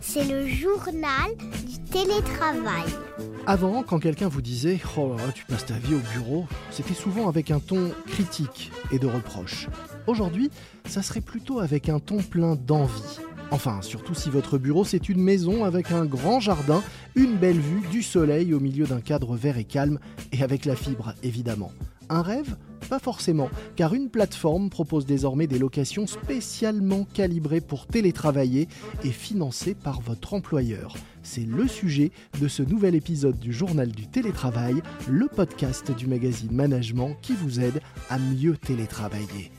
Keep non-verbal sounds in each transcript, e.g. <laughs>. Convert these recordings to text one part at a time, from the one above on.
C'est le journal du télétravail. Avant, quand quelqu'un vous disait Oh là là, tu passes ta vie au bureau, c'était souvent avec un ton critique et de reproche. Aujourd'hui, ça serait plutôt avec un ton plein d'envie. Enfin, surtout si votre bureau c'est une maison avec un grand jardin, une belle vue, du soleil au milieu d'un cadre vert et calme, et avec la fibre évidemment. Un rêve Pas forcément, car une plateforme propose désormais des locations spécialement calibrées pour télétravailler et financées par votre employeur. C'est le sujet de ce nouvel épisode du Journal du télétravail, le podcast du magazine Management qui vous aide à mieux télétravailler.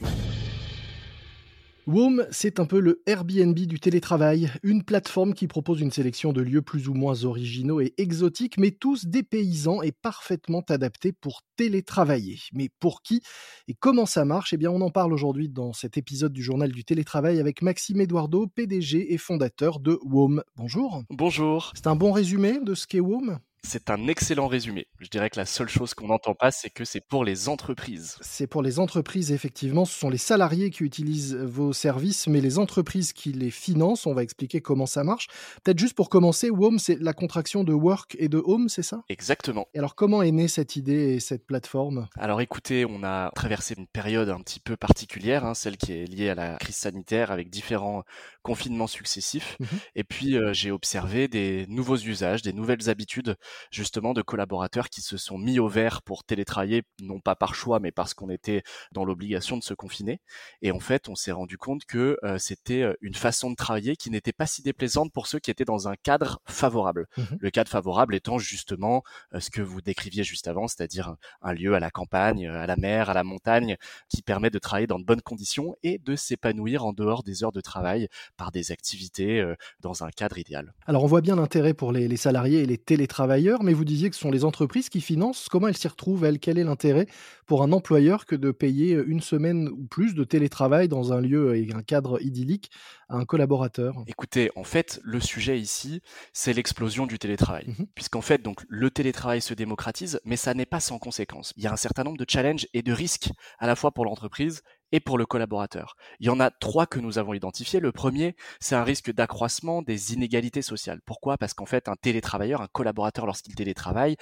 WOM, c'est un peu le Airbnb du télétravail, une plateforme qui propose une sélection de lieux plus ou moins originaux et exotiques, mais tous dépaysants et parfaitement adaptés pour télétravailler. Mais pour qui et comment ça marche? Eh bien, on en parle aujourd'hui dans cet épisode du journal du télétravail avec Maxime Eduardo, PDG et fondateur de WOM. Bonjour. Bonjour. C'est un bon résumé de ce qu'est WOM c'est un excellent résumé. Je dirais que la seule chose qu'on n'entend pas, c'est que c'est pour les entreprises. C'est pour les entreprises, effectivement. Ce sont les salariés qui utilisent vos services, mais les entreprises qui les financent. On va expliquer comment ça marche. Peut-être juste pour commencer, WOM, c'est la contraction de work et de home, c'est ça? Exactement. Et alors, comment est née cette idée et cette plateforme? Alors, écoutez, on a traversé une période un petit peu particulière, hein, celle qui est liée à la crise sanitaire, avec différents confinements successifs. Mmh et puis, euh, j'ai observé des nouveaux usages, des nouvelles habitudes justement de collaborateurs qui se sont mis au vert pour télétravailler, non pas par choix, mais parce qu'on était dans l'obligation de se confiner. Et en fait, on s'est rendu compte que euh, c'était euh, une façon de travailler qui n'était pas si déplaisante pour ceux qui étaient dans un cadre favorable. Mmh Le cadre favorable étant justement euh, ce que vous décriviez juste avant, c'est-à-dire un, lieu à la campagne, à la mer, à la montagne, qui permet de travailler dans de bonnes conditions et de s'épanouir en dehors des heures de travail par des activités dans un cadre idéal. Alors on voit bien l'intérêt pour les, les salariés et les télétravailleurs mais vous disiez que ce sont les entreprises qui financent. Comment elles s'y retrouvent, elles? Quel est l'intérêt pour un employeur que de payer une semaine ou plus de télétravail dans un lieu et un cadre idyllique à un collaborateur? Écoutez, en fait, le sujet ici, c'est l'explosion du télétravail. Mmh Puisqu'en fait, donc, le télétravail se démocratise, mais ça n'est pas sans conséquence. Il y a un certain nombre de challenges et de risques, à la fois pour l'entreprise et pour le collaborateur. Il y en a trois que nous avons identifiés. Le premier, c'est un risque d'accroissement des inégalités sociales. Pourquoi? Parce qu'en fait, un télétravailleur, un collaborateur, lorsqu'il télétravaille,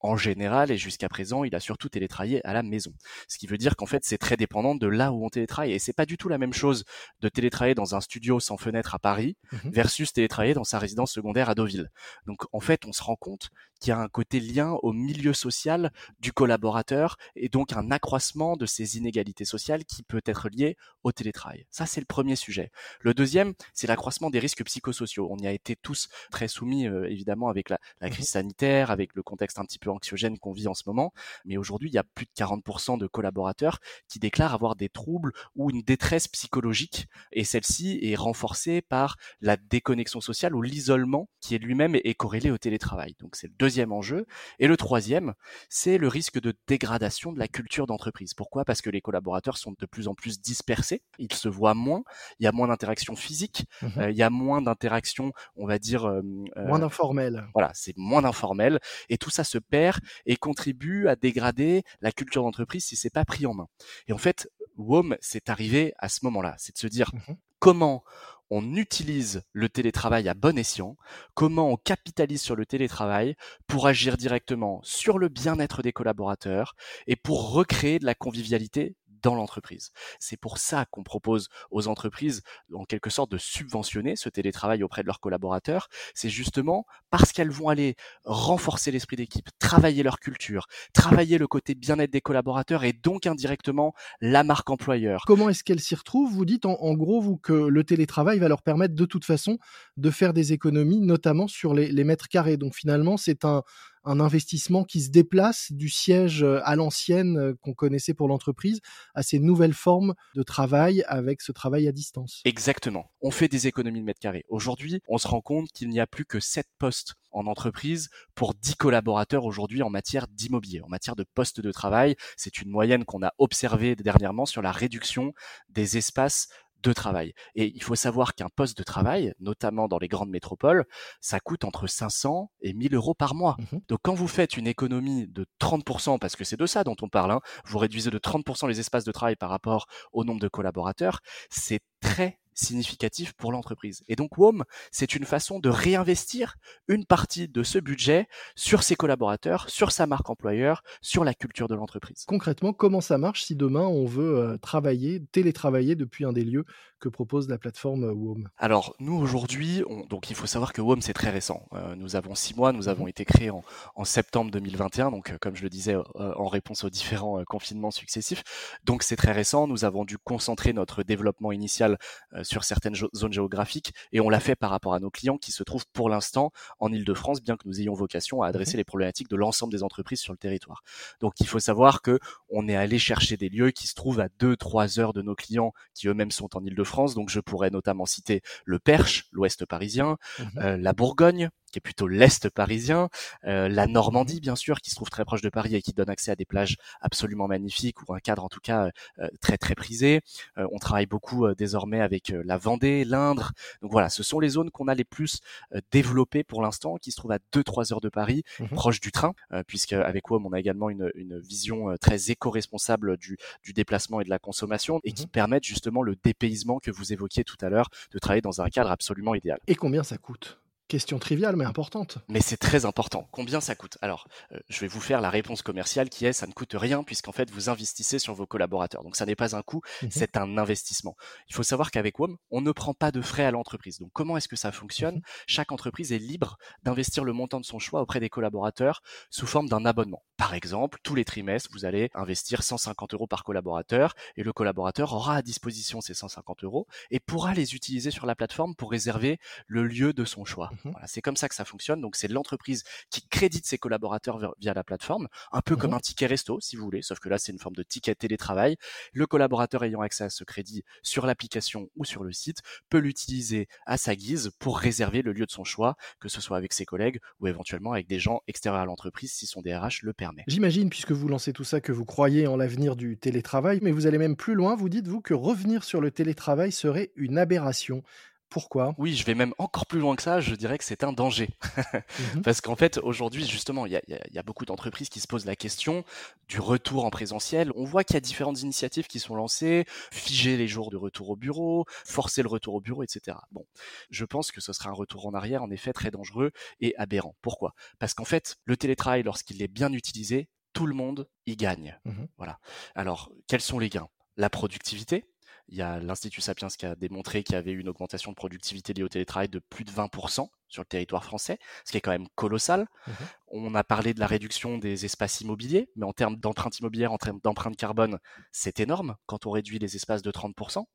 en général et jusqu'à présent, il a surtout télétravaillé à la maison. Ce qui veut dire qu'en fait, c'est très dépendant de là où on télétravaille. Et c'est pas du tout la même chose de télétravailler dans un studio sans fenêtre à Paris mmh versus télétravailler dans sa résidence secondaire à Deauville. Donc, en fait, on se rend compte qu'il y a un côté lien au milieu social du collaborateur et donc un accroissement de ces inégalités sociales qui peut être lié au télétravail. Ça, c'est le premier sujet. Le deuxième, c'est l'accroissement des risques psychosociaux. On y a été tous très soumis, euh, évidemment, avec la, la mmh crise sanitaire, avec le contexte un petit peu anxiogène qu'on vit en ce moment. Mais aujourd'hui, il y a plus de 40% de collaborateurs qui déclarent avoir des troubles ou une détresse psychologique. Et celle-ci est renforcée par la déconnexion sociale ou l'isolement qui est lui-même est corrélé au télétravail. Donc c'est le deuxième enjeu. Et le troisième, c'est le risque de dégradation de la culture d'entreprise. Pourquoi? Parce que les collaborateurs sont de plus en plus dispersés, ils se voient moins, il y a moins d'interactions physiques, mmh euh, il y a moins d'interactions, on va dire... Euh, moins d'informel. Voilà, c'est moins d'informel. Et tout ça se perd et contribue à dégrader la culture d'entreprise si c'est pas pris en main. Et en fait, WOM, c'est arrivé à ce moment-là, c'est de se dire mmh comment on utilise le télétravail à bon escient, comment on capitalise sur le télétravail pour agir directement sur le bien-être des collaborateurs et pour recréer de la convivialité dans l'entreprise. C'est pour ça qu'on propose aux entreprises, en quelque sorte, de subventionner ce télétravail auprès de leurs collaborateurs. C'est justement parce qu'elles vont aller renforcer l'esprit d'équipe, travailler leur culture, travailler le côté bien-être des collaborateurs et donc indirectement la marque employeur. Comment est-ce qu'elles s'y retrouvent? Vous dites en, gros vous que le télétravail va leur permettre de toute façon de faire des économies, notamment sur les, les mètres carrés. Donc finalement, c'est un, un investissement qui se déplace du siège euh, à l'ancienne euh, qu'on connaissait pour l'entreprise à ces nouvelles formes de travail avec ce travail à distance. Exactement. On fait des économies de mètres carrés. Aujourd'hui, on se rend compte qu'il n'y a plus que 7 postes en entreprise pour 10 collaborateurs aujourd'hui en matière d'immobilier, en matière de postes de travail. C'est une moyenne qu'on a observée dernièrement sur la réduction des espaces de travail. Et il faut savoir qu'un poste de travail, notamment dans les grandes métropoles, ça coûte entre 500 et 1000 euros par mois. Mmh Donc quand vous faites une économie de 30%, parce que c'est de ça dont on parle, hein, vous réduisez de 30% les espaces de travail par rapport au nombre de collaborateurs, c'est très significatif pour l'entreprise. Et donc WOM, c'est une façon de réinvestir une partie de ce budget sur ses collaborateurs, sur sa marque employeur, sur la culture de l'entreprise. Concrètement, comment ça marche si demain on veut euh, travailler, télétravailler depuis un des lieux que propose la plateforme euh, WOM? Alors nous aujourd'hui, donc il faut savoir que WOM c'est très récent. Euh, nous avons six mois, nous avons mmh été créés en, en, septembre 2021, donc comme je le disais en réponse aux différents confinements successifs. Donc c'est très récent. Nous avons dû concentrer notre développement initial sur certaines zones géographiques et on l'a fait par rapport à nos clients qui se trouvent pour l'instant en Île-de-France, bien que nous ayons vocation à adresser mmh les problématiques de l'ensemble des entreprises sur le territoire. Donc il faut savoir que on est allé chercher des lieux qui se trouvent à 2-3 heures de nos clients qui eux-mêmes sont en Île-de-France. Donc je pourrais notamment citer le Perche, l'Ouest parisien, mmh euh, la Bourgogne, qui est plutôt l'est parisien, euh, la Normandie bien sûr, qui se trouve très proche de Paris et qui donne accès à des plages absolument magnifiques ou un cadre en tout cas euh, très très prisé. Euh, on travaille beaucoup euh, désormais avec la Vendée, l'Indre. Donc voilà, ce sont les zones qu'on a les plus développées pour l'instant, qui se trouvent à 2-3 heures de Paris, mmh proche du train, puisque avec WOM on a également une, une vision très éco-responsable du, du, déplacement et de la consommation et mmh qui permettent justement le dépaysement que vous évoquiez tout à l'heure, de travailler dans un cadre absolument idéal. Et combien ça coûte? Question triviale mais importante. Mais c'est très important. Combien ça coûte? Alors, euh, je vais vous faire la réponse commerciale qui est ça ne coûte rien puisqu'en fait vous investissez sur vos collaborateurs. Donc ça n'est pas un coût, mmh c'est un investissement. Il faut savoir qu'avec WOM, on ne prend pas de frais à l'entreprise. Donc comment est-ce que ça fonctionne? Mmh Chaque entreprise est libre d'investir le montant de son choix auprès des collaborateurs sous forme d'un abonnement. Par exemple, tous les trimestres, vous allez investir 150 euros par collaborateur et le collaborateur aura à disposition ces 150 euros et pourra les utiliser sur la plateforme pour réserver le lieu de son choix. Mmh voilà, c'est comme ça que ça fonctionne. Donc c'est l'entreprise qui crédite ses collaborateurs via la plateforme, un peu comme mmh un ticket resto si vous voulez, sauf que là c'est une forme de ticket télétravail. Le collaborateur ayant accès à ce crédit sur l'application ou sur le site peut l'utiliser à sa guise pour réserver le lieu de son choix, que ce soit avec ses collègues ou éventuellement avec des gens extérieurs à l'entreprise si son DRH le permet. J'imagine, puisque vous lancez tout ça, que vous croyez en l'avenir du télétravail, mais vous allez même plus loin, vous dites-vous que revenir sur le télétravail serait une aberration. Pourquoi? Oui, je vais même encore plus loin que ça, je dirais que c'est un danger. Mmh <laughs> Parce qu'en fait, aujourd'hui, justement, il y a, beaucoup d'entreprises qui se posent la question du retour en présentiel. On voit qu'il y a différentes initiatives qui sont lancées, figer les jours de retour au bureau, forcer le retour au bureau, etc. Bon, je pense que ce sera un retour en arrière, en effet, très dangereux et aberrant. Pourquoi? Parce qu'en fait, le télétravail, lorsqu'il est bien utilisé, tout le monde y gagne. Mmh voilà. Alors, quels sont les gains? La productivité, il y a l'Institut Sapiens qui a démontré qu'il y avait une augmentation de productivité liée au télétravail de plus de 20% sur le territoire français, ce qui est quand même colossal. Mmh On a parlé de la réduction des espaces immobiliers, mais en termes d'empreinte immobilière, en termes d'empreinte carbone, c'est énorme quand on réduit les espaces de 30%.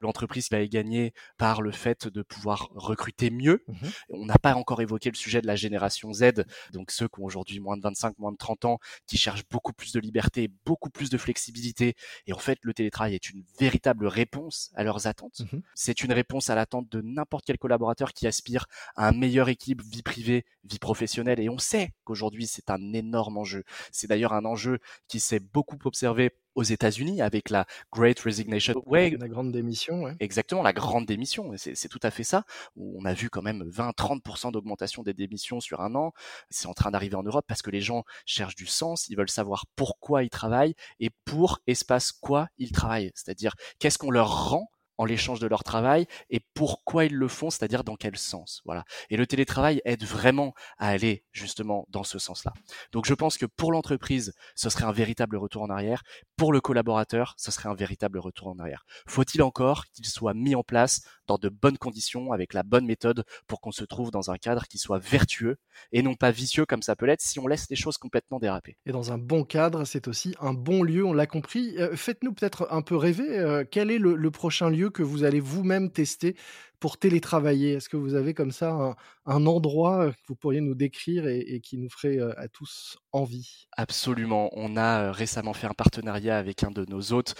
L'entreprise va y gagner par le fait de pouvoir recruter mieux. Mmh On n'a pas encore évoqué le sujet de la génération Z, donc ceux qui ont aujourd'hui moins de 25, moins de 30 ans, qui cherchent beaucoup plus de liberté, beaucoup plus de flexibilité. Et en fait, le télétravail est une véritable réponse à leurs attentes. Mmh c'est une réponse à l'attente de n'importe quel collaborateur qui aspire à un meilleur équilibre vie privée, vie professionnelle. Et on sait qu'aujourd'hui, c'est un énorme enjeu. C'est d'ailleurs un enjeu qui s'est beaucoup observé aux États-Unis avec la Great Resignation Way. La grande démission, ouais. Exactement, la grande démission. C'est tout à fait ça. On a vu quand même 20-30% d'augmentation des démissions sur un an. C'est en train d'arriver en Europe parce que les gens cherchent du sens, ils veulent savoir pourquoi ils travaillent et pour espace quoi ils travaillent. C'est-à-dire qu'est-ce qu'on leur rend en l'échange de leur travail et pourquoi ils le font, c'est-à-dire dans quel sens. Voilà. Et le télétravail aide vraiment à aller justement dans ce sens-là. Donc je pense que pour l'entreprise, ce serait un véritable retour en arrière. Pour le collaborateur, ce serait un véritable retour en arrière. Faut-il encore qu'il soit mis en place dans de bonnes conditions, avec la bonne méthode, pour qu'on se trouve dans un cadre qui soit vertueux et non pas vicieux comme ça peut l'être si on laisse les choses complètement déraper. Et dans un bon cadre, c'est aussi un bon lieu, on l'a compris. Euh, faites-nous peut-être un peu rêver. Euh, quel est le prochain lieu que vous allez vous-même tester pour télétravailler? Est-ce que vous avez comme ça un, endroit que vous pourriez nous décrire et, qui nous ferait à tous envie? Absolument. On a récemment fait un partenariat avec un de nos hôtes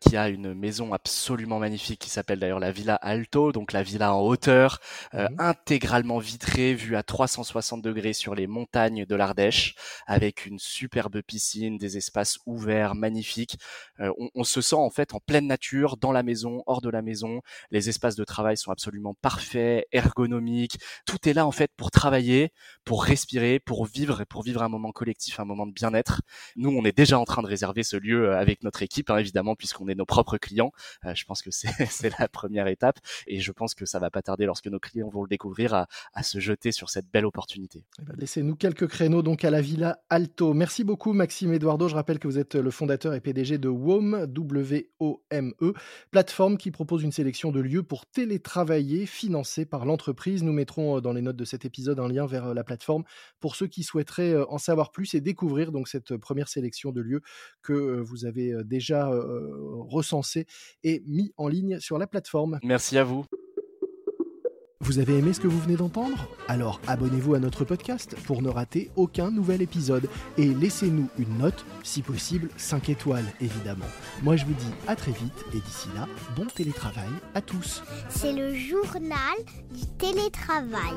qui a une maison absolument magnifique qui s'appelle d'ailleurs la Villa Alto, donc la villa en hauteur, mmh intégralement vitrée, vue à 360 degrés sur les montagnes de l'Ardèche, avec une superbe piscine, des espaces ouverts, magnifiques. on, on se sent en fait en pleine nature, dans la maison, hors de la maison. Les espaces de travail sont absolument parfaits, ergonomiques. Tout est là en fait pour travailler, pour respirer, pour vivre pour vivre un moment collectif, un moment de bien-être. Nous, on est déjà en train de réserver ce lieu euh, avec notre équipe, hein, évidemment, puisqu'on est nos propres clients. Euh, je pense que <laughs> c'est la première étape et je pense que ça va pas tarder lorsque nos clients vont le découvrir à, à se jeter sur cette belle opportunité. Eh ben, laissez-nous quelques créneaux donc à la Villa Alto. Merci beaucoup Maxime Eduardo. Je rappelle que vous êtes le fondateur et PDG de WOME, W-O-M-E, plateforme qui propose une sélection de lieux pour télétravailler financés par l'entreprise. Nous mettrons euh, dans les notes de cet épisode un lien vers la plateforme pour ceux qui souhaiteraient en savoir plus et découvrir donc cette première sélection de lieux que vous avez déjà recensés et mis en ligne sur la plateforme. Merci à vous. Vous avez aimé ce que vous venez d'entendre? Alors abonnez-vous à notre podcast pour ne rater aucun nouvel épisode et laissez-nous une note, si possible 5 étoiles évidemment. Moi je vous dis à très vite et d'ici là, bon télétravail à tous. C'est le journal du télétravail.